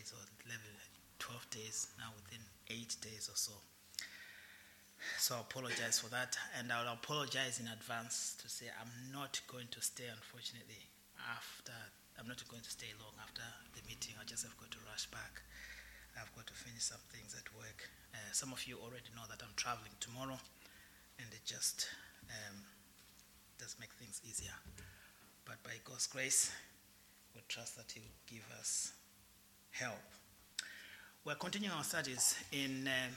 days or 11, 12 days, now within eight days or so. So I apologize for that, and I'll apologize in advance to say I'm not going to stay, unfortunately, after, I'm not going to stay long after the meeting. I just have got to rush back. I've got to finish some things at work. Uh, some of you already know that I'm traveling tomorrow, and it just um, does make things easier. But by God's grace, we trust that He will give us help. We're continuing our studies in. Um,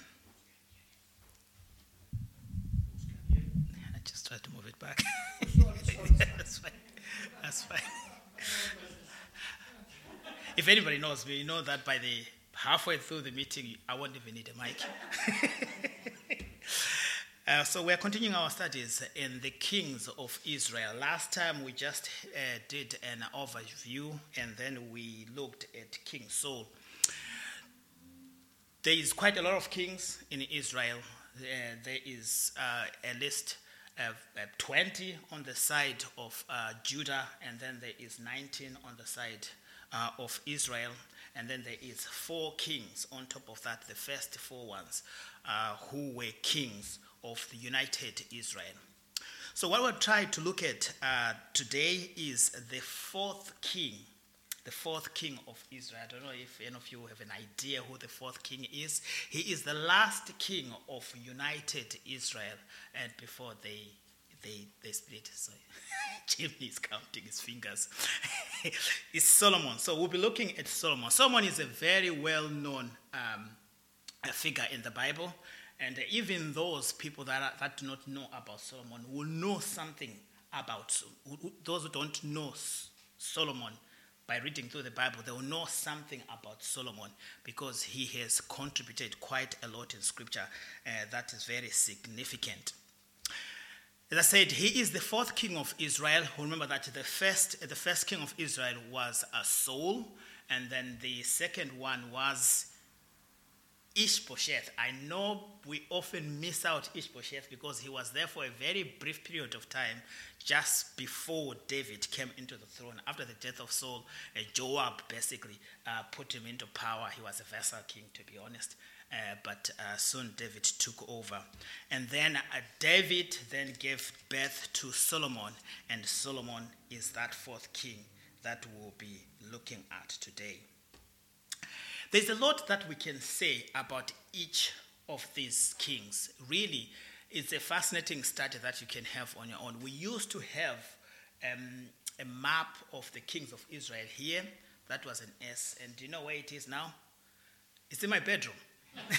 I just tried to move it back. That's fine. That's fine. If anybody knows me, you know that by the halfway through the meeting, I won't even need a mic. uh, so we're continuing our studies in the kings of Israel. Last time we just uh, did an overview, and then we looked at King Saul. There is quite a lot of kings in Israel. Uh, there is uh, a list of 20 on the side of uh, Judah, and then there is 19 on the side uh, of Israel, and then there is four kings on top of that, the first four ones uh, who were kings of the united Israel. So what we'll try to look at uh, today is the fourth king, the fourth king of Israel. I don't know if any of you have an idea who the fourth king is. He is the last king of united Israel, and before they they they split. So Jimmy is counting his fingers. it's Solomon. So we'll be looking at Solomon. Solomon is a very well known um, figure in the Bible. And even those people that, are, that do not know about Solomon will know something about those who don't know Solomon by reading through the Bible, they will know something about Solomon because he has contributed quite a lot in Scripture uh, that is very significant. As I said, he is the fourth king of Israel. Remember that the first, the first king of Israel was a Saul, and then the second one was Ishbosheth. I know we often miss out Ishbosheth because he was there for a very brief period of time just before David came into the throne. After the death of Saul, uh, Joab basically uh, put him into power. He was a vassal king, to be honest. Uh, but uh, soon David took over. And then uh, David then gave birth to Solomon, and Solomon is that fourth king that we'll be looking at today. There's a lot that we can say about each of these kings. Really, it's a fascinating study that you can have on your own. We used to have um, a map of the kings of Israel here. That was an S. And do you know where it is now? It's in my bedroom.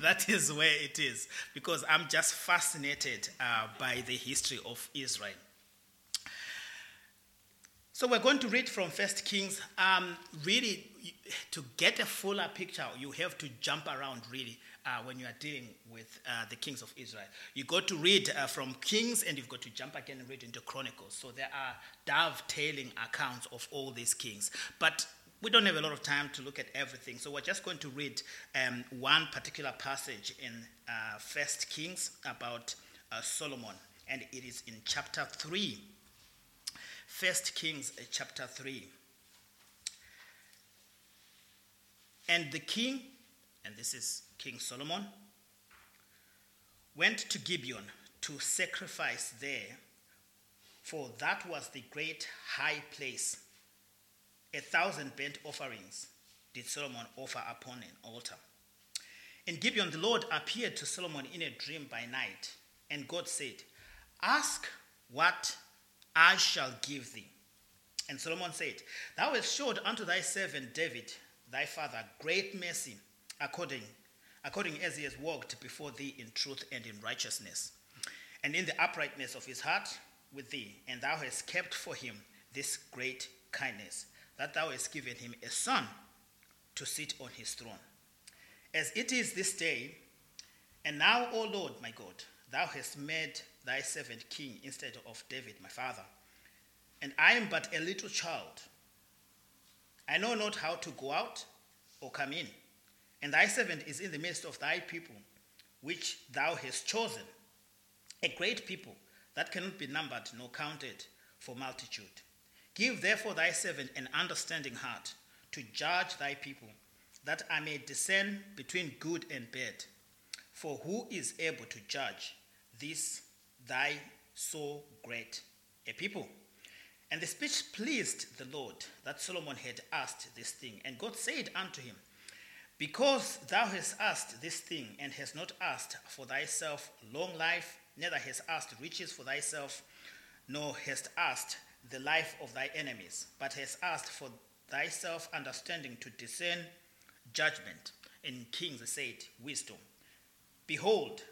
that is where it is because I'm just fascinated uh, by the history of Israel. So we're going to read from First Kings. Um, really, to get a fuller picture, you have to jump around really uh, when you are dealing with uh, the kings of Israel. You got to read uh, from Kings and you've got to jump again and read into Chronicles. So there are dovetailing accounts of all these kings. But we don't have a lot of time to look at everything, so we're just going to read um, one particular passage in uh, First Kings about uh, Solomon, and it is in chapter 3. First Kings uh, chapter 3. And the king, and this is King Solomon, went to Gibeon to sacrifice there, for that was the great high place a thousand burnt offerings did Solomon offer upon an altar. In Gibeon, the Lord appeared to Solomon in a dream by night, and God said, Ask what I shall give thee. And Solomon said, Thou hast showed unto thy servant David, thy father, great mercy, according, according as he has walked before thee in truth and in righteousness, and in the uprightness of his heart with thee, and thou hast kept for him this great kindness that thou hast given him a son to sit on his throne. As it is this day, and now, O Lord my God, thou hast made thy servant king instead of David my father. And I am but a little child. I know not how to go out or come in. And thy servant is in the midst of thy people, which thou hast chosen, a great people that cannot be numbered nor counted for multitude. Give therefore thy servant an understanding heart to judge thy people, that I may discern between good and bad. For who is able to judge this thy so great a people? And the speech pleased the Lord that Solomon had asked this thing. And God said unto him, Because thou hast asked this thing, and hast not asked for thyself long life, neither hast asked riches for thyself, nor hast asked the life of thy enemies, but hast asked for thyself understanding to discern judgment. And kings said, Wisdom. Behold,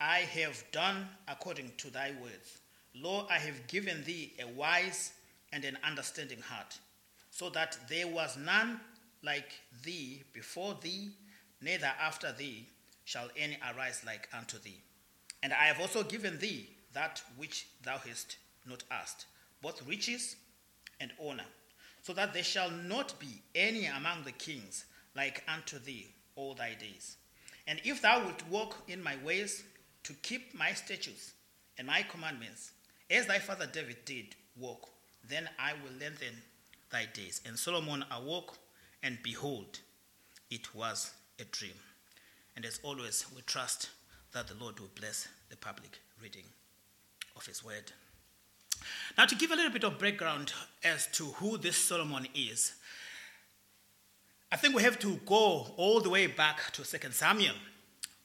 I have done according to thy words. Lo, I have given thee a wise and an understanding heart, so that there was none like thee before thee, neither after thee shall any arise like unto thee. And I have also given thee that which thou hast not asked, both riches and honor, so that there shall not be any among the kings like unto thee all thy days. And if thou wilt walk in my ways to keep my statutes and my commandments, as thy father David did walk, then I will lengthen thy days. And Solomon awoke, and behold, it was a dream. And as always, we trust that the Lord will bless the public reading of his word. Now, to give a little bit of background as to who this Solomon is, I think we have to go all the way back to 2 Samuel.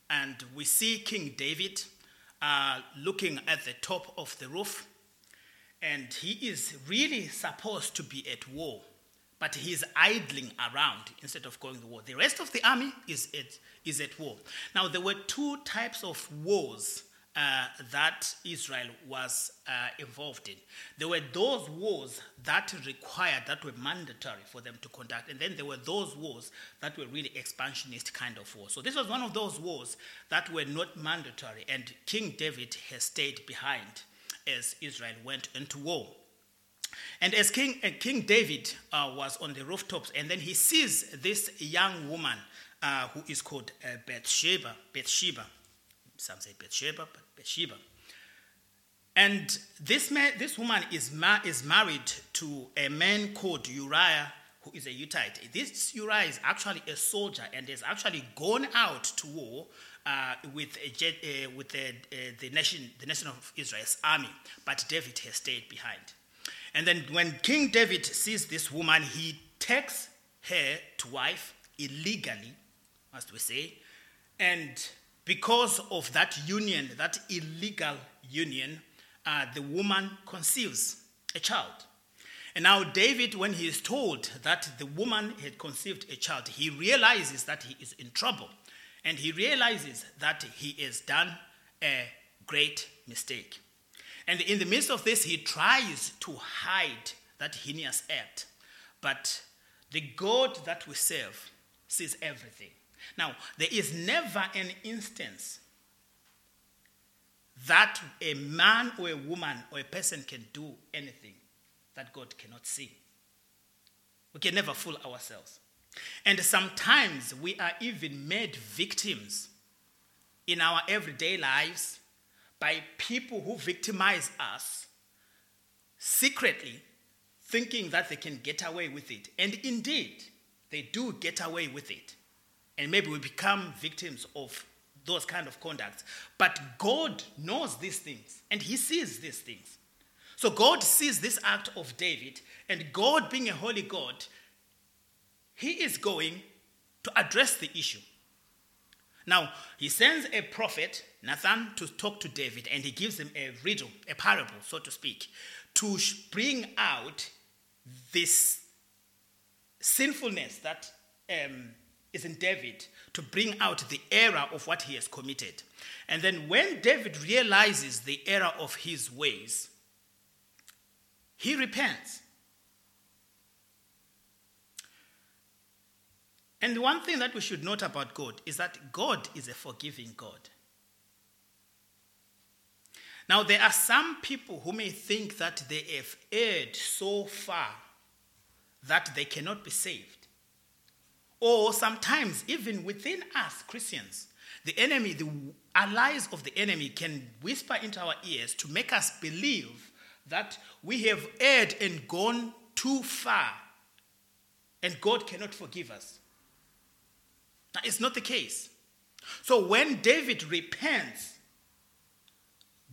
And we see King David uh, looking at the top of the roof, and he is really supposed to be at war, but he is idling around instead of going to war. The rest of the army is at, is at war. Now, there were two types of wars uh, that Israel was uh, involved in. There were those wars that required, that were mandatory for them to conduct, and then there were those wars that were really expansionist kind of wars. So this was one of those wars that were not mandatory, and King David has stayed behind as Israel went into war. And as King, uh, King David uh, was on the rooftops, and then he sees this young woman uh, who is called uh, Bathsheba. Bathsheba. Some say Bathsheba, but Bathsheba. And this, man, this woman is, ma- is married to a man called Uriah, who is a Hittite. This Uriah is actually a soldier and has actually gone out to war uh, with, a, uh, with the, uh, the, nation, the nation of Israel's army, but David has stayed behind. And then when King David sees this woman, he takes her to wife illegally, as we say, and because of that union, that illegal union, uh, the woman conceives a child. And now, David, when he is told that the woman had conceived a child, he realizes that he is in trouble. And he realizes that he has done a great mistake. And in the midst of this, he tries to hide that heinous act. But the God that we serve sees everything. Now, there is never an instance that a man or a woman or a person can do anything that God cannot see. We can never fool ourselves. And sometimes we are even made victims in our everyday lives by people who victimize us secretly, thinking that they can get away with it. And indeed, they do get away with it and maybe we become victims of those kind of conducts. But God knows these things and He sees these things. So God sees this act of David, and God, being a holy God, He is going to address the issue. Now, He sends a prophet, Nathan, to talk to David, and He gives him a riddle, a parable, so to speak, to bring out this sinfulness that. Um, is in David to bring out the error of what he has committed. And then when David realizes the error of his ways, he repents. And the one thing that we should note about God is that God is a forgiving God. Now, there are some people who may think that they have erred so far that they cannot be saved. Or sometimes, even within us, Christians, the enemy, the allies of the enemy can whisper into our ears to make us believe that we have erred and gone too far and God cannot forgive us. Now, it's not the case. So when David repents,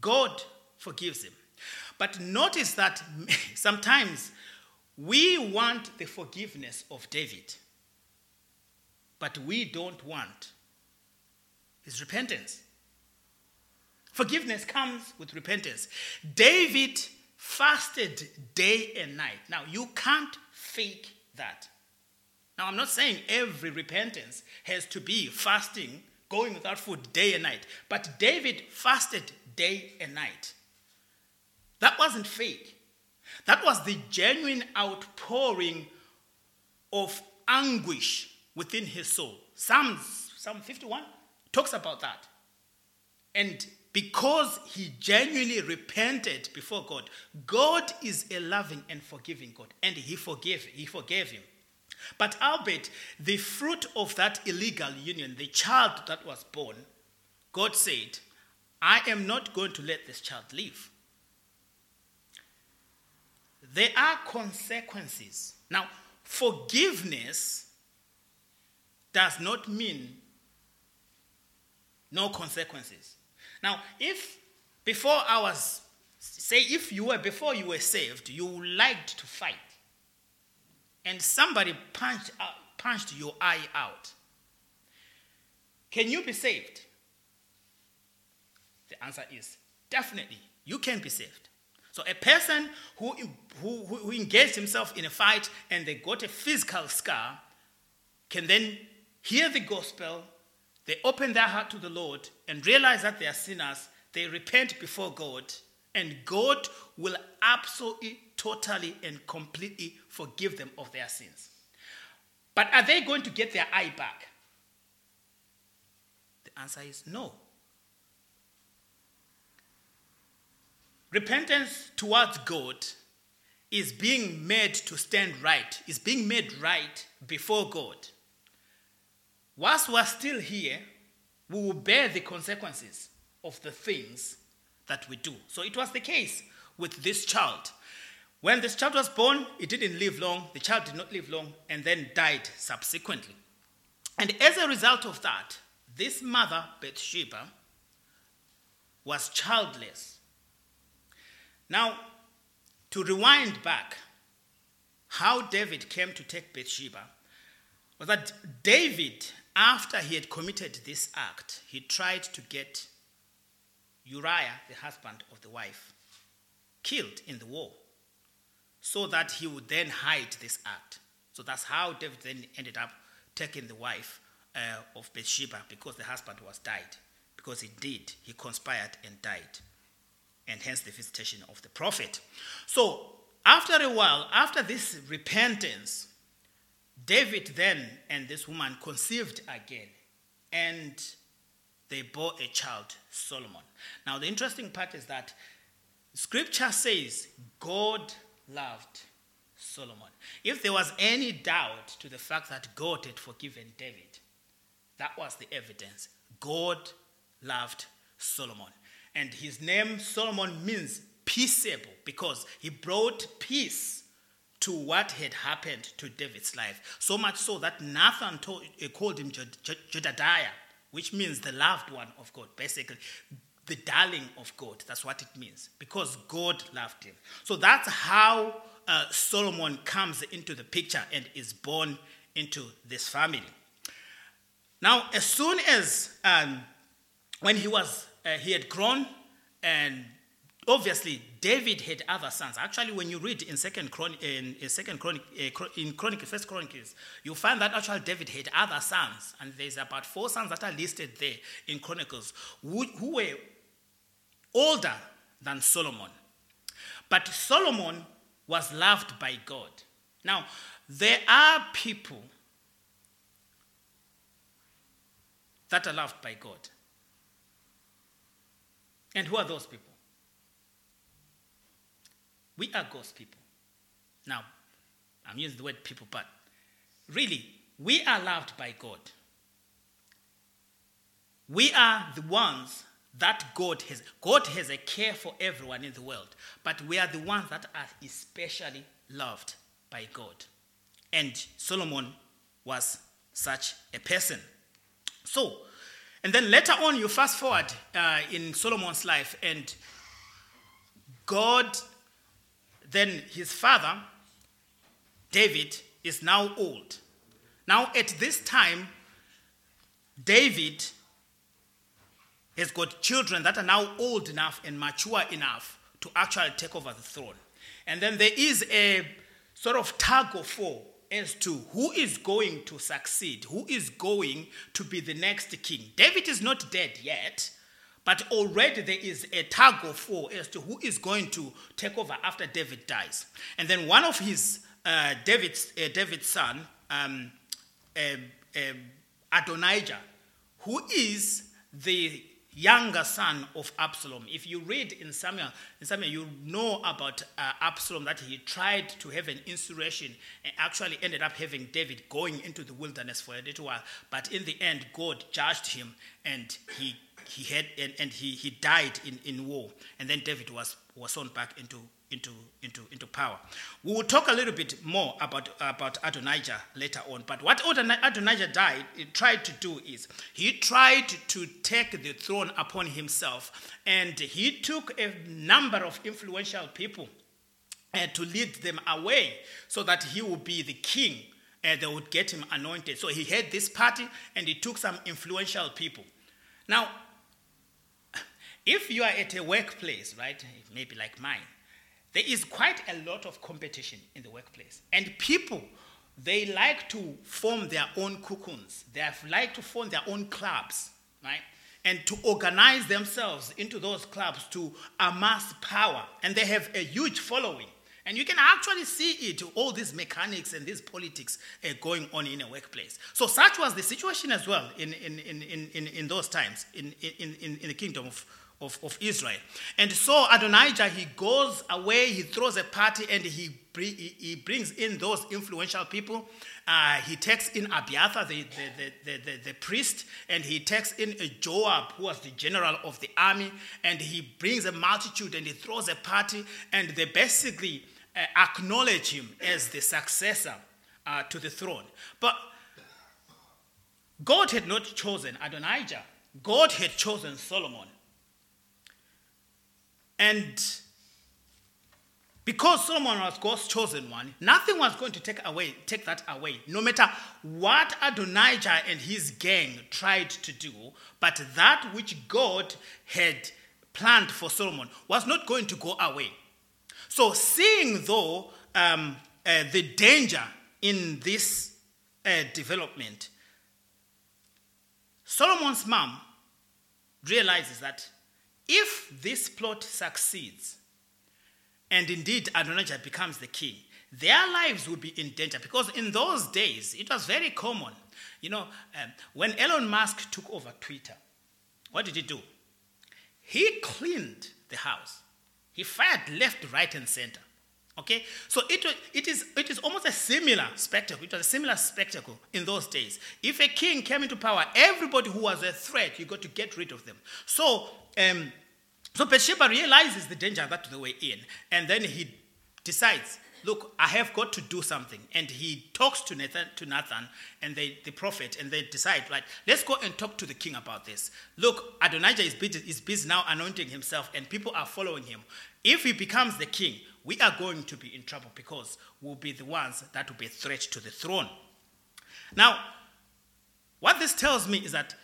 God forgives him. But notice that sometimes we want the forgiveness of David, but we don't want his repentance. Forgiveness comes with repentance. David fasted day and night. Now, you can't fake that. Now, I'm not saying every repentance has to be fasting, going without food day and night, but David fasted day and night. That wasn't fake. That was the genuine outpouring of anguish within his soul. Psalms, Psalm 51 talks about that. And because he genuinely repented before God, God is a loving and forgiving God, and he forgave, he forgave him. But albeit the fruit of that illegal union, the child that was born, God said, I am not going to let this child live. There are consequences. Now, forgiveness does not mean no consequences. Now, if before I was, say, if you were, before you were saved, you liked to fight, and somebody punched, out, punched your eye out, can you be saved? The answer is definitely, you can be saved. So a person who, who, who engaged himself in a fight and they got a physical scar can then hear the gospel, they open their heart to the Lord and realize that they are sinners, they repent before God, and God will absolutely, totally, and completely forgive them of their sins. But are they going to get their eye back? The answer is no. Repentance towards God is being made to stand right, is being made right before God. Whilst we're still here, we will bear the consequences of the things that we do. So it was the case with this child. When this child was born, it didn't live long. The child did not live long and then died subsequently. And as a result of that, this mother, Bathsheba, was childless. Now, to rewind back, how David came to take Bathsheba was that David after he had committed this act, he tried to get Uriah, the husband of the wife, killed in the war so that he would then hide this act. So that's how David then ended up taking the wife uh, of Bathsheba because the husband was died. Because indeed he conspired and died. And hence the visitation of the prophet. So after a while, after this repentance, David then and this woman conceived again, and they bore a child, Solomon. Now, the interesting part is that scripture says God loved Solomon. If there was any doubt to the fact that God had forgiven David, that was the evidence. God loved Solomon. And his name, Solomon, means peaceable because he brought peace to what had happened to David's life. So much so that Nathan told, uh, called him Jedediah, which means the loved one of God, basically the darling of God. That's what it means, because God loved him. So that's how uh, Solomon comes into the picture and is born into this family. Now, as soon as um, when he was uh, he had grown and obviously david had other sons. Actually when you read in second chronic in, in second chronic uh, in chronic first chronicles you find that actually david had other sons and there's about four sons that are listed there in chronicles who, who were older than solomon. But solomon was loved by god. Now there are people that are loved by god. And who are those people we are God's people. Now, I'm using the word people, but really, we are loved by God. We are the ones that God has. God has a care for everyone in the world, but we are the ones that are especially loved by God. And Solomon was such a person. So, and then later on, you fast forward uh, in Solomon's life, and God, then his father, David, is now old. Now, at this time, David has got children that are now old enough and mature enough to actually take over the throne. And then there is a sort of tug of war as to who is going to succeed, who is going to be the next king. David is not dead yet, but already there is a tug of war as to who is going to take over after David dies. And then one of his uh, David's, uh, David's son, um, uh, Adonijah, who is the younger son of Absalom. If you read in Samuel, in Samuel, you know about uh, Absalom that he tried to have an insurrection and actually ended up having David going into the wilderness for a little while. But in the end, God judged him and he he had and, and he, he died in, in war. And then David was was sown back into into, into, into power. We will talk a little bit more about, about Adonijah later on. But what Adonijah died, tried to do is he tried to take the throne upon himself, and he took a number of influential people uh, to lead them away so that he would be the king and they would get him anointed. So he had this party and he took some influential people. Now, if you are at a workplace, right, maybe like mine, there is quite a lot of competition in the workplace. And people, they like to form their own cocoons. They like to form their own clubs, right? And to organize themselves into those clubs to amass power. And they have a huge following. And you can actually see it, all these mechanics and these politics uh, going on in a workplace. So such was the situation as well in, in, in, in, in those times in, in, in, in the kingdom of, of, of Israel. And so Adonijah, he goes away, he throws a party, and he, he brings in those influential people. Uh, he takes in Abiathar, the, the, the, the, the priest, and he takes in Joab, who was the general of the army, and he brings a multitude and he throws a party, and they basically uh, acknowledge him as the successor uh, to the throne. But God had not chosen Adonijah, God had chosen Solomon. And because Solomon was God's chosen one, nothing was going to take away, take that away. No matter what Adonijah and his gang tried to do, but that which God had planned for Solomon was not going to go away. So, seeing though um, uh, the danger in this uh, development, Solomon's mom realizes that if this plot succeeds, and indeed Adonijah becomes the king, their lives would be in danger because in those days it was very common. You know, um, when Elon Musk took over Twitter, what did he do? He cleaned the house. He fired left, right, and center. Okay, so it, it, is, it is almost a similar spectacle. It was a similar spectacle in those days. If a king came into power, everybody who was a threat, you got to get rid of them. So, um, so Bathsheba realizes the danger that they were in, and then he decides, look, I have got to do something. And he talks to Nathan, to Nathan and they, the prophet, and they decide, right, let's go and talk to the king about this. Look, Adonijah is busy, is busy now anointing himself, and people are following him. If he becomes the king, we are going to be in trouble because we'll be the ones that will be a threat to the throne. Now, what this tells me is that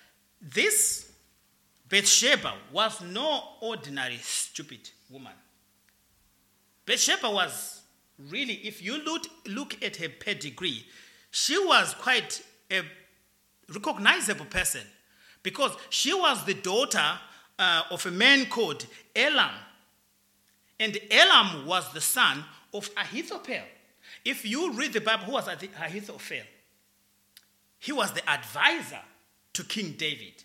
this Bathsheba was no ordinary stupid woman. Bathsheba was really, if you look, look at her pedigree, she was quite a recognizable person because she was the daughter uh, of a man called Elam. And Elam was the son of Ahithophel. If you read the Bible, who was Ahithophel? He was the advisor to King David.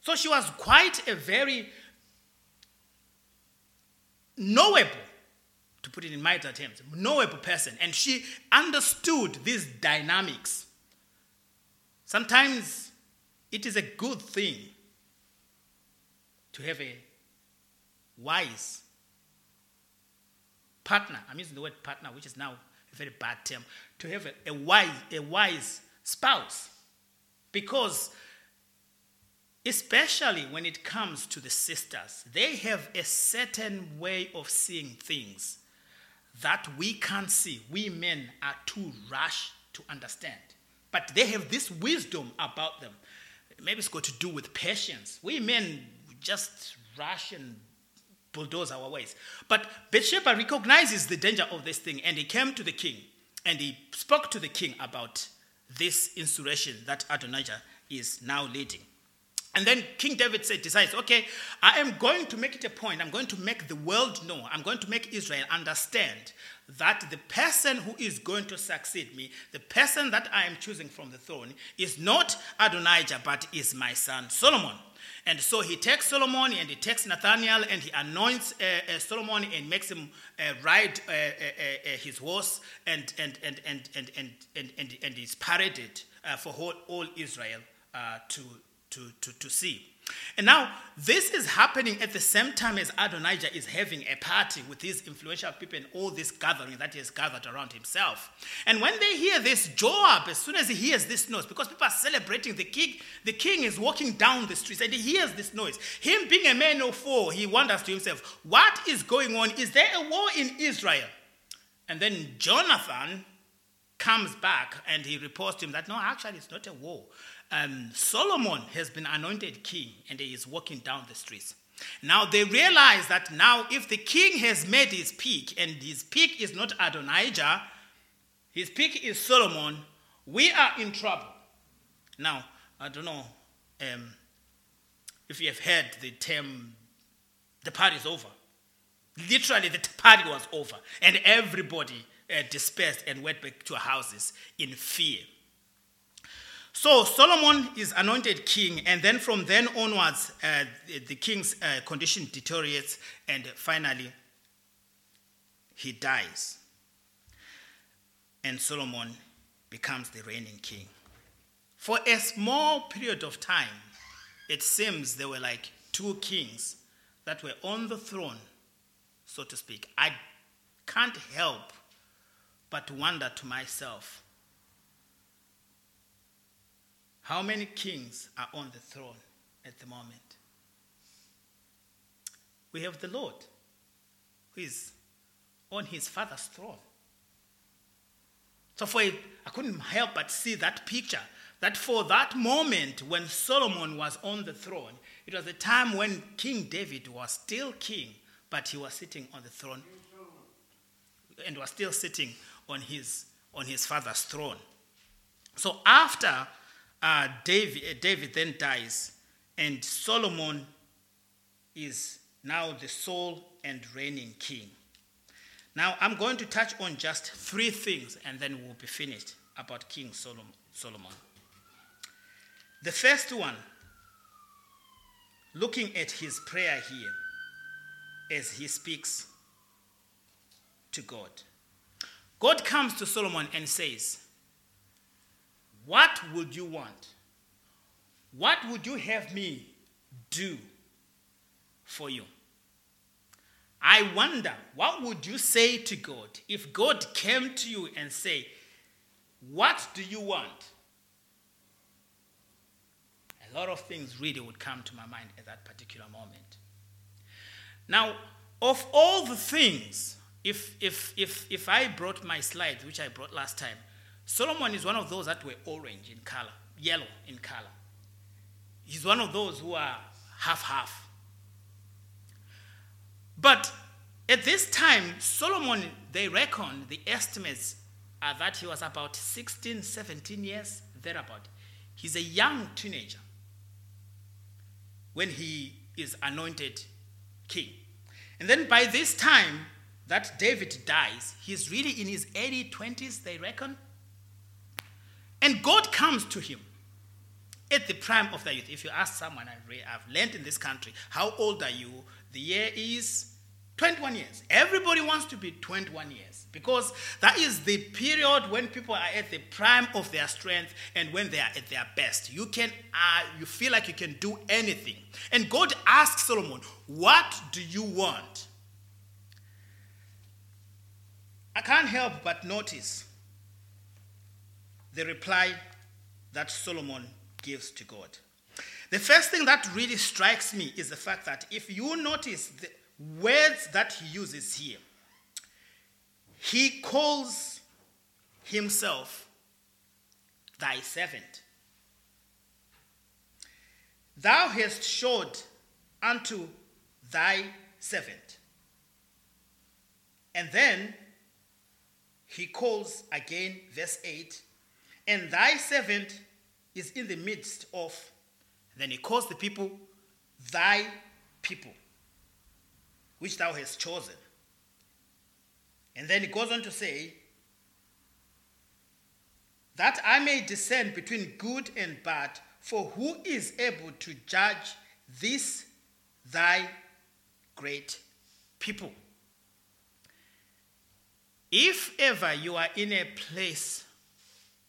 So she was quite a very knowable, to put it in my terms, knowable person. And she understood these dynamics. Sometimes it is a good thing to have a wise partner. I'm using the word partner, which is now a very bad term. To have a, a wise, a wise spouse. Because especially when it comes to the sisters, they have a certain way of seeing things that we can't see. We men are too rash to understand. But they have this wisdom about them. Maybe it's got to do with patience. We men just rush and bulldoze our ways. But Bathsheba recognizes the danger of this thing and he came to the king and he spoke to the king about this insurrection that Adonijah is now leading. And then King David said, decides, okay, I am going to make it a point. I'm going to make the world know. I'm going to make Israel understand that the person who is going to succeed me, the person that I am choosing from the throne, is not Adonijah, but is my son Solomon. And so he takes Solomon and he takes Nathaniel and he anoints uh, uh, Solomon and makes him uh, ride uh, uh, uh, his horse and, and, and, and, and, and, and, and, and he's paraded for all, all Israel to, to, to, to see. And now, this is happening at the same time as Adonijah is having a party with these influential people and all this gathering that he has gathered around himself. And when they hear this, Joab, as soon as he hears this noise, because people are celebrating the king, the king is walking down the streets and he hears this noise. Him being a man of war, he wonders to himself, What is going on? Is there a war in Israel? And then Jonathan comes back and he reports to him that no, actually, it's not a war um, Solomon has been anointed king and he is walking down the streets. Now they realize that now, if the king has made his peak and his peak is not Adonijah, his peak is Solomon, we are in trouble. Now, I don't know um, if you have heard the term, the party's over. Literally, the party was over, and everybody uh, dispersed and went back to houses in fear. So Solomon is anointed king, and then from then onwards, uh, the, the, king's uh, condition deteriorates, and finally, he dies. And Solomon becomes the reigning king. For a small period of time, it seems there were like two kings that were on the throne, so to speak. I can't help but wonder to myself how many kings are on the throne at the moment? We have the Lord, who is on his father's throne. So for I couldn't help but see that picture that for that moment when Solomon was on the throne, it was a time when King David was still king, but he was sitting on the throne and was still sitting on his on his father's throne. So after uh, David, David then dies, and Solomon is now the sole and reigning king. Now, I'm going to touch on just three things and then we'll be finished about King Solomon. The first one, looking at his prayer here as he speaks to God. God comes to Solomon and says, what would you want? What would you have me do for you? I wonder, what would you say to God if God came to you and say, "What do you want?" A lot of things really would come to my mind at that particular moment. Now, of all the things, if if if if I brought my slides, which I brought last time, Solomon is one of those that were orange in color, yellow in color. He's one of those who are half half. But at this time, Solomon, they reckon the estimates are that he was about 16, 17 years, thereabout. He's a young teenager when he is anointed king. And then by this time that David dies, he's really in his early 20s, they reckon. And God comes to him at the prime of their youth. If you ask someone, I've, learned in this country, how old are you? The year is 21 years. Everybody wants to be 21 years because that is the period when people are at the prime of their strength and when they are at their best. You can, uh, you feel like you can do anything. And God asks Solomon, "What do you want?" I can't help but notice the reply that Solomon gives to God. The first thing that really strikes me is the fact that if you notice the words that he uses here, he calls himself thy servant. Thou hast showed unto thy servant. And then he calls again, verse 8, and thy servant is in the midst of, then he calls the people thy people, which thou hast chosen. And then he goes on to say, that I may discern between good and bad, for who is able to judge this thy great people? If ever you are in a place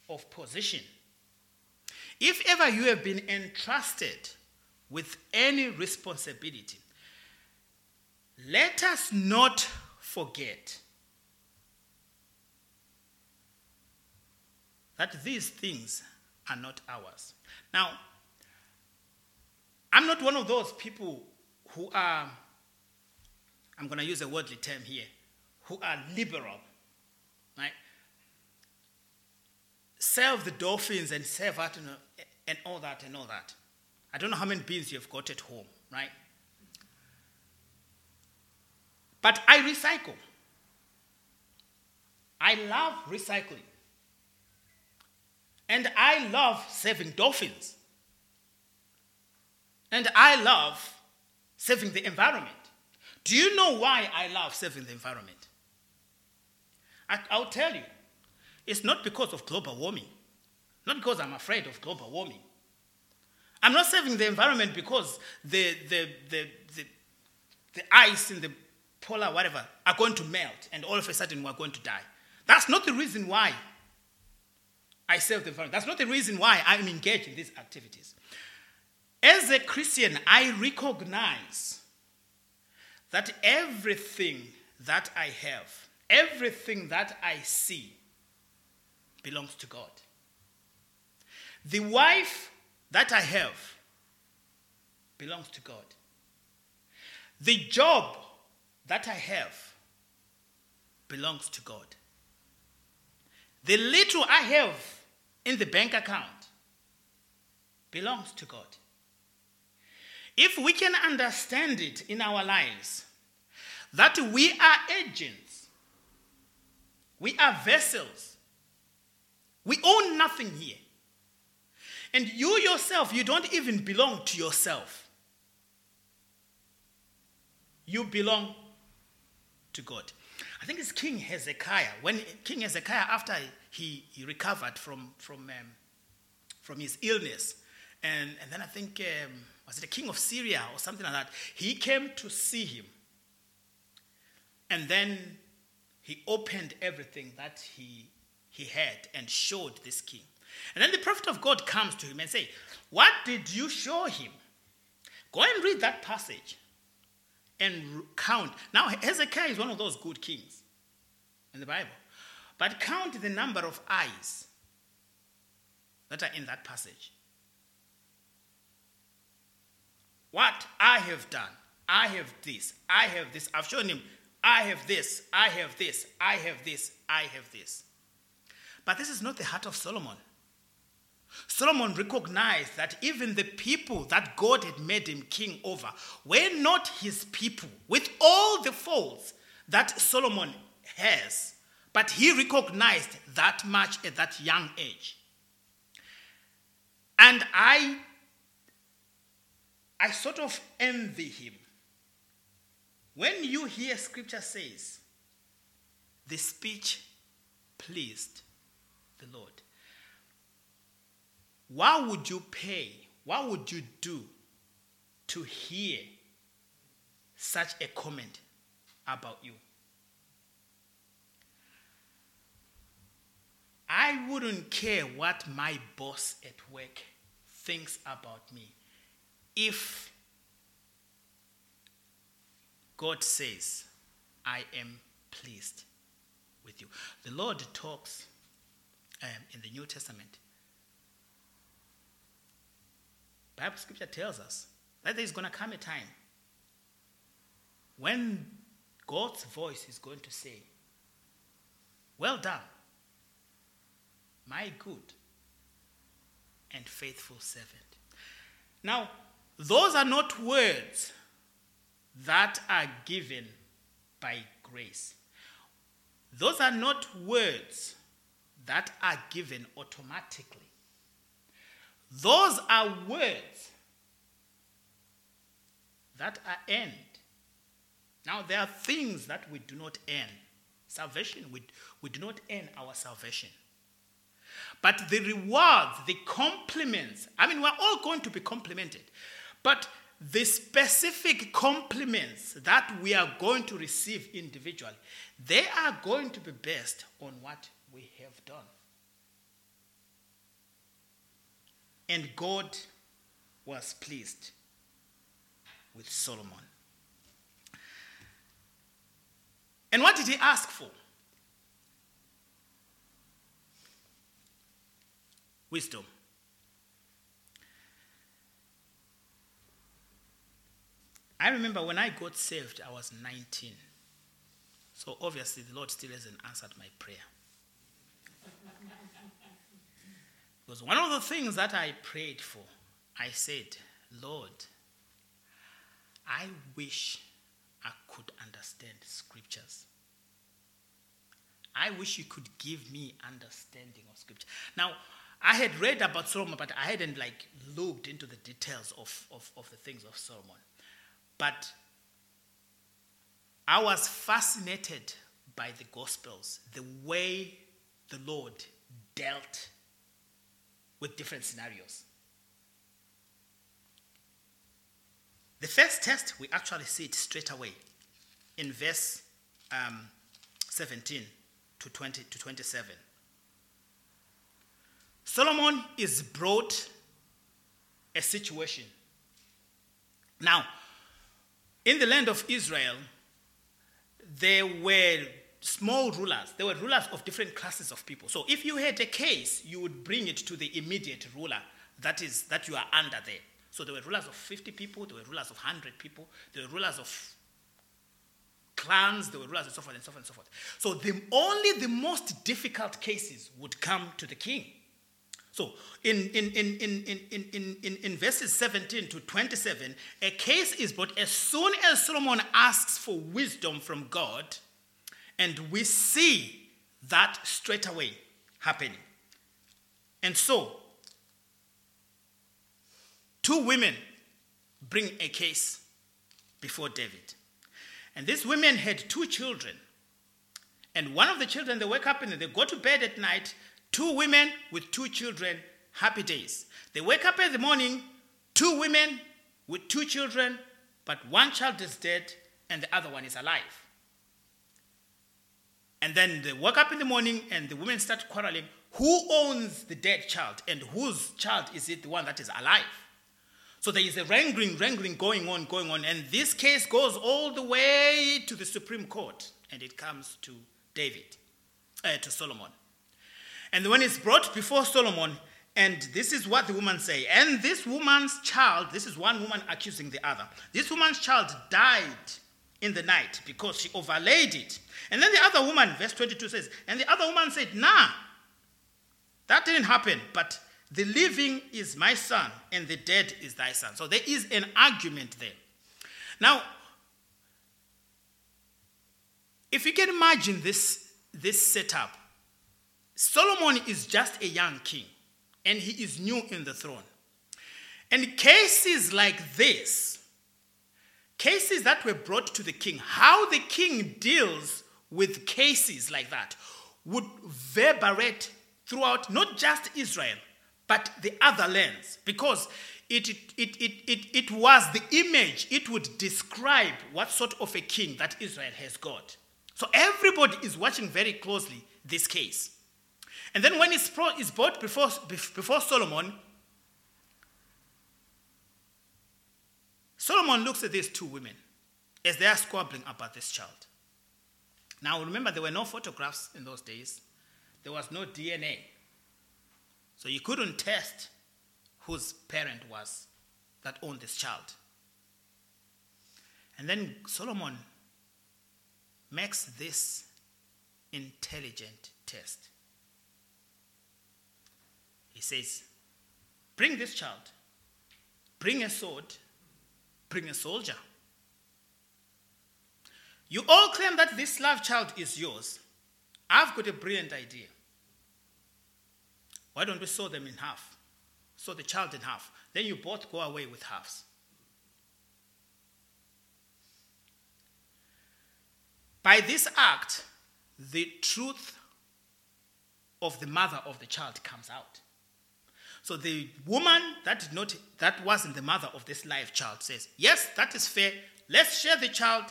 of position, if ever you have been entrusted with any responsibility, let us not forget that these things are not ours. Now, I'm not one of those people who are, I'm going to use a worldly term here, who are liberal right? Serve the dolphins and serve out and, and all that and all that. I don't know how many beans you've got at home, right? But I recycle. I love recycling. And I love saving dolphins. And I love saving the environment. Do you know why I love saving the environment? I, I'll tell you, it's not because of global warming, not because I'm afraid of global warming. I'm not saving the environment because the, the, the, the, the ice in the polar whatever are going to melt and all of a sudden we're going to die. That's not the reason why I save the environment. That's not the reason why I'm engaged in these activities. As a Christian, I recognize that everything that I have Everything that I see belongs to God. The wife that I have belongs to God. The job that I have belongs to God. The little I have in the bank account belongs to God. If we can understand it in our lives, that we are agents we are vessels. We own nothing here. And you yourself, you don't even belong to yourself. You belong to God. I think it's King Hezekiah. When King Hezekiah, after he, he recovered from, from, um, from his illness, and, and then I think, um, was it the king of Syria or something like that? He came to see him. And then he opened everything that he, he had and showed this king. And then the prophet of God comes to him and say, What did you show him? Go and read that passage and count. Now, Hezekiah is one of those good kings in the Bible. But count the number of eyes that are in that passage. What I have done, I have this, I have this. I've shown him I have this, I have this, I have this, I have this. But this is not the heart of Solomon. Solomon recognized that even the people that God had made him king over were not his people, with all the faults that Solomon has. But he recognized that much at that young age. And I, I sort of envy him when you hear scripture says, the speech pleased the Lord, what would you pay? What would you do to hear such a comment about you. I wouldn't care what my boss at work thinks about me if God says, I am pleased with you. The Lord talks um, in the New Testament. Bible scripture tells us that there's going to come a time when God's voice is going to say, Well done, my good and faithful servant. Now, those are not words that are given by grace. Those are not words that are given automatically. Those are words that are earned. Now, there are things that we do not earn. Salvation, we, we do not earn our salvation. But the rewards, the compliments, I mean, we're all going to be complimented. But the specific compliments that we are going to receive individually, they are going to be based on what we have done. And God was pleased with Solomon. And what did he ask for? Wisdom. I remember when I got saved, I was 19. So obviously, the Lord still hasn't answered my prayer. Because one of the things that I prayed for, I said, Lord, I wish I could understand scriptures. I wish you could give me understanding of scripture. Now, I had read about Solomon, but I hadn't like looked into the details of, of, of the things of Solomon. But I was fascinated by the Gospels, the way the Lord dealt with different scenarios. The first test, we actually see it straight away in verse um, 17 to 20 to 27. Solomon is brought a situation. Now, in the land of Israel, there were small rulers. There were rulers of different classes of people. So if you had a case, you would bring it to the immediate ruler that is that you are under there. So there were rulers of 50 people, there were rulers of 100 people, there were rulers of clans, there were rulers and so forth and so forth and so forth. So the, only the most difficult cases would come to the king. So in, in, in, in, in, in, in, in verses 17 to 27, a case is brought as soon as Solomon asks for wisdom from God, and we see that straight away happening. And so, two women bring a case before David. And these women had two children. And one of the children, they wake up and they go to bed at night Two women with two children, happy days. They wake up in the morning, two women with two children, but one child is dead and the other one is alive. And then they wake up in the morning and the women start quarreling who owns the dead child and whose child is it the one that is alive? So there is a wrangling, wrangling going on, going on, and this case goes all the way to the Supreme Court and it comes to David, uh, to Solomon. And when it's brought before Solomon, and this is what the woman say. And this woman's child, this is one woman accusing the other. This woman's child died in the night because she overlaid it. And then the other woman, verse 22 says, and the other woman said, Nah, that didn't happen, but the living is my son, and the dead is thy son. So there is an argument there. Now, if you can imagine this, this setup, Solomon is just a young king, and he is new in the throne. And cases like this, cases that were brought to the king, how the king deals with cases like that would reverberate throughout not just Israel, but the other lands. Because it, it, it, it, it, was the image, it would describe what sort of a king that Israel has got. So everybody is watching very closely this case. And then when it's brought before, before Solomon, Solomon looks at these two women as they are squabbling about this child. Now, remember, there were no photographs in those days, there was no DNA. So you couldn't test whose parent was that owned this child. And then Solomon makes this intelligent test. He says, Bring this child, bring a sword, bring a soldier. You all claim that this love child is yours. I've got a brilliant idea. Why don't we saw them in half? Saw the child in half. Then you both go away with halves. By this act, the truth of the mother of the child comes out. So the woman that did not that wasn't the mother of this live child says, Yes, that is fair. Let's share the child,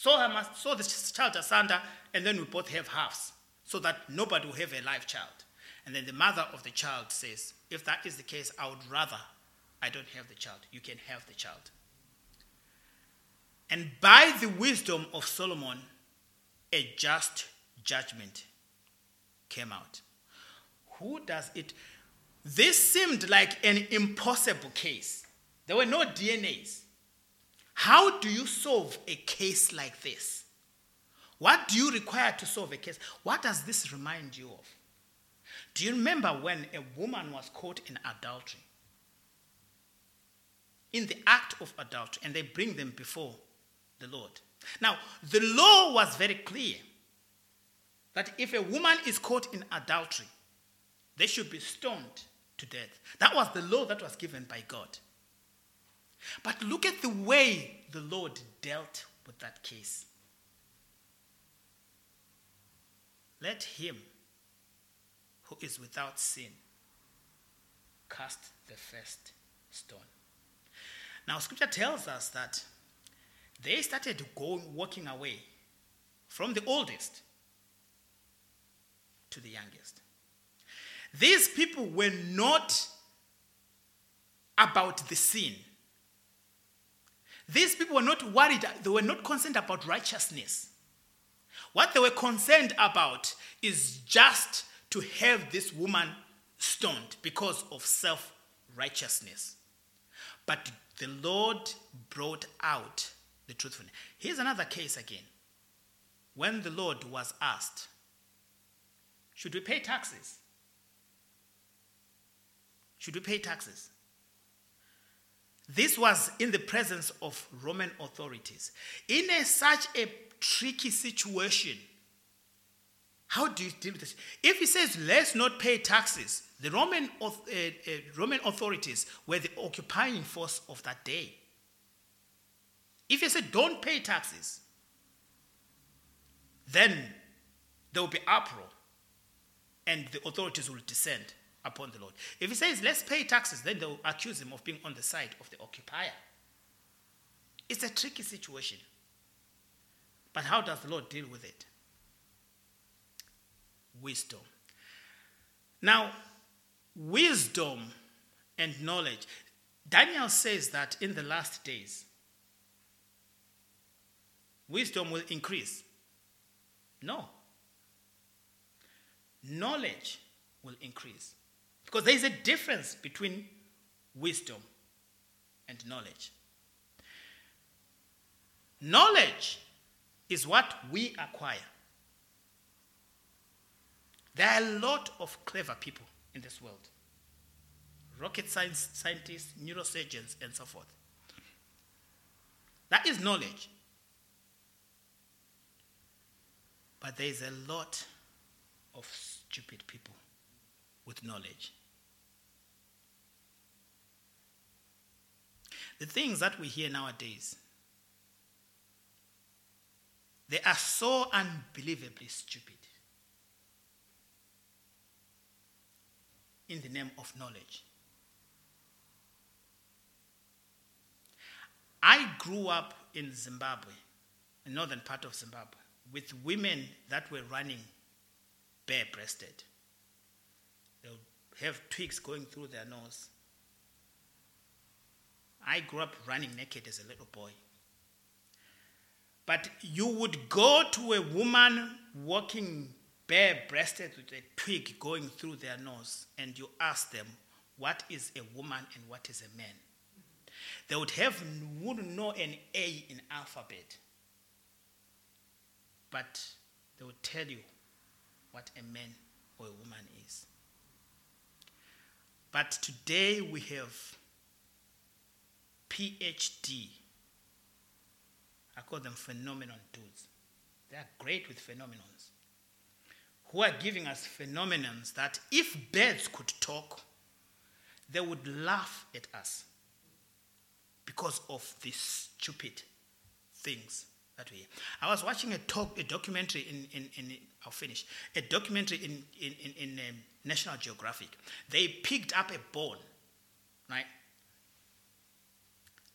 sow, her, sow the child asunder, and then we both have halves, so that nobody will have a live child. And then the mother of the child says, If that is the case, I would rather I don't have the child. You can have the child. And by the wisdom of Solomon, a just judgment came out. Who does it? This seemed like an impossible case. There were no DNAs. How do you solve a case like this? What do you require to solve a case? What does this remind you of? Do you remember when a woman was caught in adultery? In the act of adultery, and they bring them before the Lord. Now, the law was very clear that if a woman is caught in adultery, they should be stoned to death. That was the law that was given by God. But look at the way the Lord dealt with that case. Let him who is without sin cast the first stone. Now, scripture tells us that they started going, walking away from the oldest to the youngest. These people were not about the sin. These people were not worried, they were not concerned about righteousness. What they were concerned about is just to have this woman stoned because of self righteousness. But the Lord brought out the truthfulness. Here's another case again. When the Lord was asked, Should we pay taxes? Should we pay taxes? This was in the presence of Roman authorities. In a, such a tricky situation, how do you deal with this? If he says, let's not pay taxes, the Roman, uh, uh, Roman authorities were the occupying force of that day. If he said, don't pay taxes, then there will be uproar and the authorities will descend upon the Lord. If he says, let's pay taxes, then they'll accuse him of being on the side of the occupier. It's a tricky situation. But how does the Lord deal with it? Wisdom. Now, wisdom and knowledge. Daniel says that in the last days, wisdom will increase. No. Knowledge will increase. Because there is a difference between wisdom and knowledge. Knowledge is what we acquire. There are a lot of clever people in this world rocket science scientists, neurosurgeons, and so forth. That is knowledge. But there is a lot of stupid people with knowledge. The things that we hear nowadays, they are so unbelievably stupid in the name of knowledge. I grew up in Zimbabwe, the northern part of Zimbabwe, with women that were running bare breasted. They would have twigs going through their nose. I grew up running naked as a little boy. But you would go to a woman walking bare breasted with a twig going through their nose, and you ask them, What is a woman and what is a man? They would have wouldn't know an A in alphabet. But they would tell you what a man or a woman is. But today we have PhD. I call them phenomenon dudes. They are great with phenomenons. Who are giving us phenomenons that if birds could talk, they would laugh at us because of these stupid things that we hear. I was watching a talk, a documentary in, in, in I'll finish, a documentary in, in, in, in um, National Geographic. They picked up a bone, right,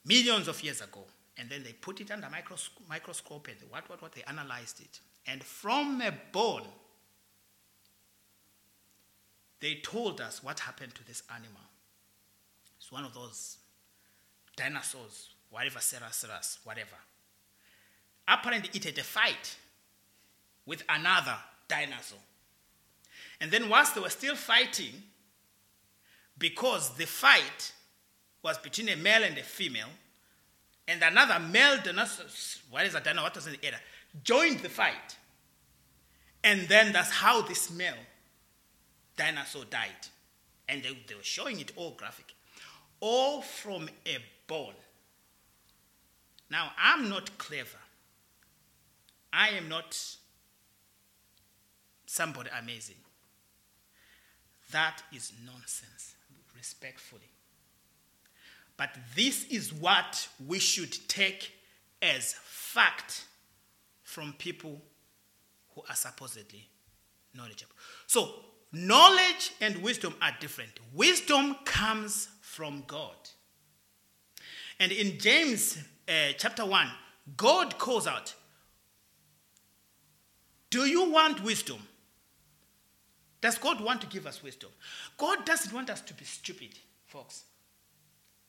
millions of years ago, and then they put it under micros- microscope and what, what, what, they analyzed it. And from a bone, they told us what happened to this animal. It's one of those dinosaurs, whatever, Ceratosaurus, whatever. Apparently, it had a fight with another dinosaur. And then, whilst they were still fighting, because the fight was between a male and a female, and another male dinosaur, what is a dinosaur, what was in the era, joined the fight. And then that's how this male dinosaur died. And they, they were showing it all graphic. All from a bone. Now, I'm not clever. I am not somebody amazing. That is nonsense, respectfully. But this is what we should take as fact from people who are supposedly knowledgeable. So, knowledge and wisdom are different. Wisdom comes from God. And in James uh, chapter 1, God calls out, Do you want wisdom? Does God want to give us wisdom? God doesn't want us to be stupid, folks.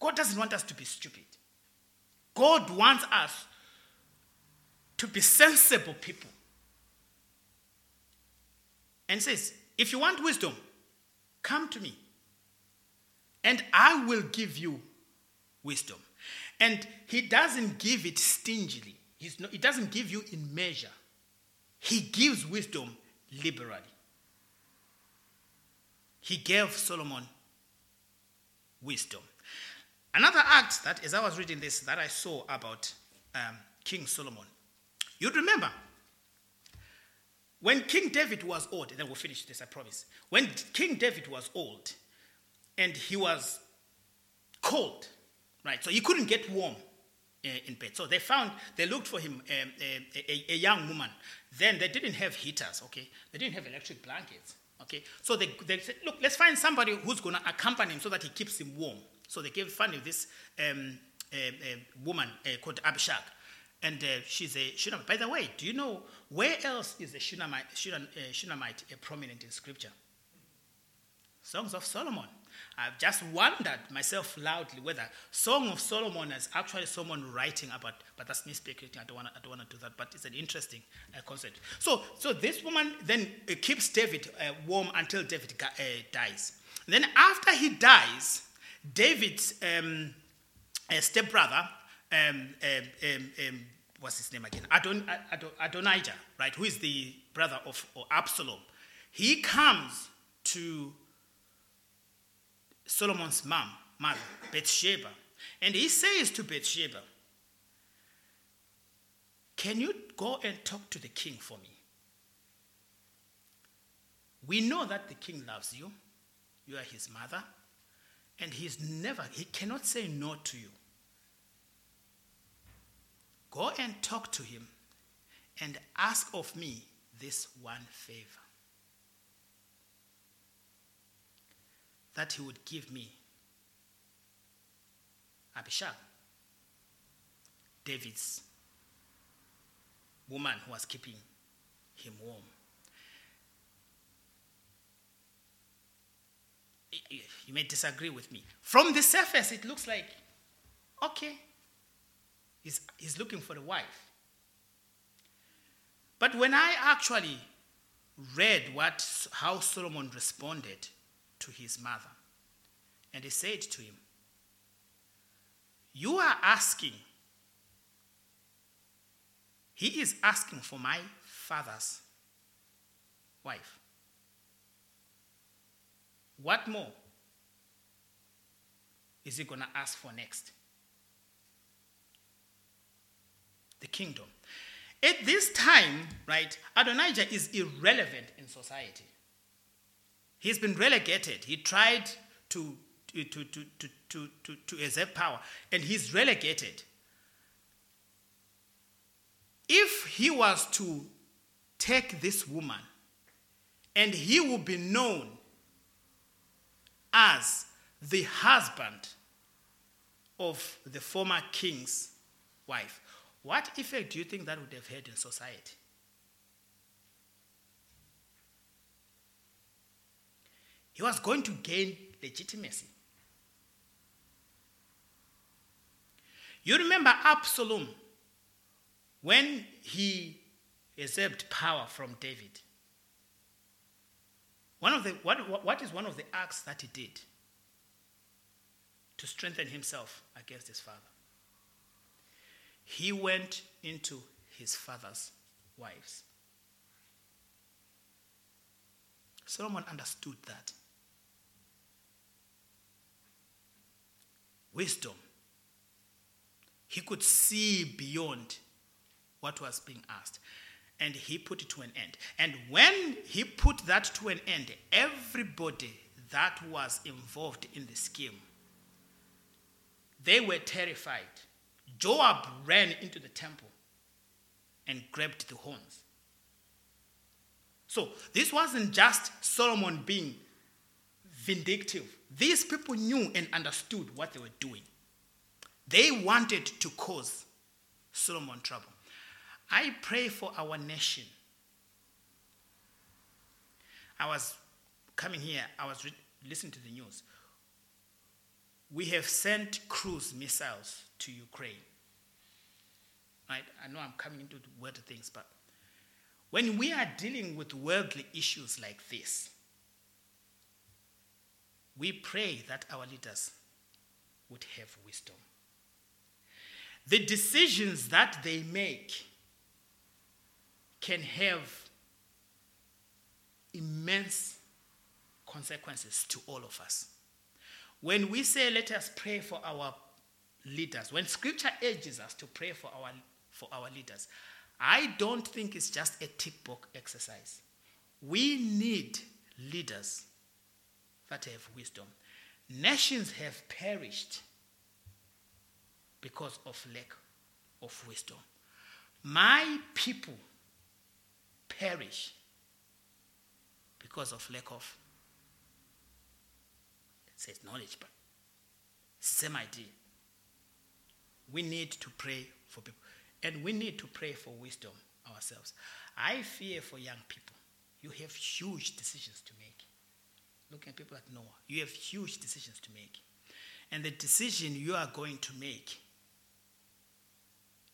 God doesn't want us to be stupid. God wants us to be sensible people. And says, if you want wisdom, come to me, and I will give you wisdom. And he doesn't give it stingily. Not, he doesn't give you in measure. He gives wisdom liberally. He gave Solomon wisdom. Another act that, as I was reading this, that I saw about um, King Solomon, you'd remember when King David was old, then we'll finish this, I promise. When King David was old and he was cold, right, so he couldn't get warm uh, in bed. So they found, they looked for him, um, a, a, a, young woman. Then they didn't have heaters, okay? They didn't have electric blankets, okay? So they, they said, look, let's find somebody who's going to accompany him so that he keeps him warm. So they gave fund this um, woman uh, called Abishag. And uh, she's a Shunammite. By the way, do you know where else is a Shunammite, Shunam, uh, Shunammite prominent in scripture? Songs of Solomon. I've just wondered myself loudly whether Song of Solomon is actually someone writing about, but that's me speculating. I don't want to. Do that. But it's an interesting uh, concept. So, so this woman then uh, keeps David uh, warm until David uh, dies. then after he dies, David's um, stepbrother, um, um, um, um, what's his name again? Adon, Adon, Adonijah, right, who is the brother of Absalom, he comes to Solomon's mom, mother, Bathsheba, and he says to Bathsheba, Can you go and talk to the king for me? We know that the king loves you. You are his mother. And he's never, he cannot say no to you. Go and talk to him and ask of me this one favor that he would give me Abishag. David's woman who was keeping him warm. You may disagree with me. From the surface, it looks like, okay, he's, he's looking for a wife. But when I actually read what, how Solomon responded to his mother, and he said to him, You are asking, he is asking for my father's wife. What more is he going to ask for next? The kingdom. At this time, right, Adonijah is irrelevant in society. He's been relegated. He tried to, to, to, to, to, to, to exert power, and he's relegated. If he was to take this woman, and he will be known as the husband of the former king's wife, what effect do you think that would have had in society? He was going to gain legitimacy. You remember Absalom when he usurped power from David. One of the, what, what is one of the acts that he did to strengthen himself against his father? he went into his father's wives. Solomon understood that. Wisdom. He could see beyond what was being asked. And he put it to an end. And when he put that to an end, everybody that was involved in the scheme, they were terrified Joab ran into the temple and grabbed the horns. So this wasn't just Solomon being vindictive. These people knew and understood what they were doing. They wanted to cause Solomon trouble. I pray for our nation. I was coming here, I was re- listening to the news. We have sent cruise missiles to Ukraine. Right? I know I'm coming into worldly things, but when we are dealing with worldly issues like this, we pray that our leaders would have wisdom. The decisions that they make can have immense consequences to all of us. When we say, let us pray for our leaders, when scripture urges us to pray for our, for our leaders, I don't think it's just a tick box exercise. We need leaders that have wisdom. Nations have perished because of lack of wisdom. My people perish because of lack of, it says knowledge, but same idea. We need to pray for people. And we need to pray for wisdom ourselves. I fear for young people. You have huge decisions to make. Look at people like Noah. You have huge decisions to make. And the decision you are going to make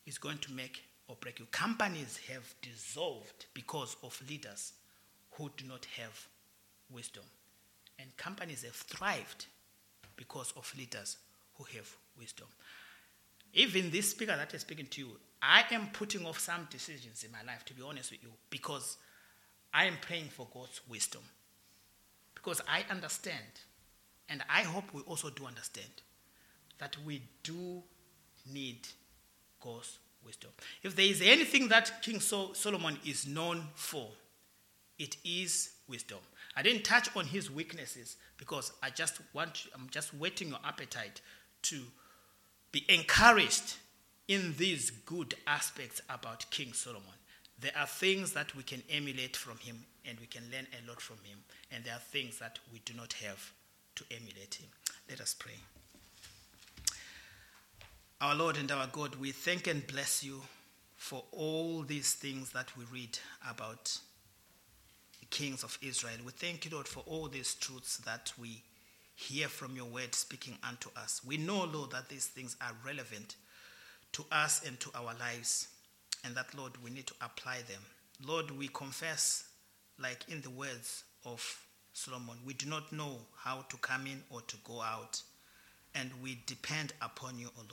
is going to make or break you. Companies have dissolved because of leaders who do not have wisdom. And companies have thrived because of leaders who have wisdom. Even this speaker that is speaking to you, I am putting off some decisions in my life, to be honest with you, because I am praying for God's wisdom. Because I understand, and I hope we also do understand, that we do need God's wisdom. If there is anything that King Solomon is known for, it is wisdom. I didn't touch on his weaknesses because I just want I'm just whetting your appetite to be encouraged in these good aspects about King Solomon. There are things that we can emulate from him and we can learn a lot from him, and there are things that we do not have to emulate him. Let us pray. Our Lord and our God, we thank and bless you for all these things that we read about the kings of Israel. We thank you, Lord, for all these truths that we hear from your word speaking unto us. We know, Lord, that these things are relevant to us and to our lives, and that, Lord, we need to apply them. Lord, we confess, like in the words of Solomon, we do not know how to come in or to go out, and we depend upon you, O Lord.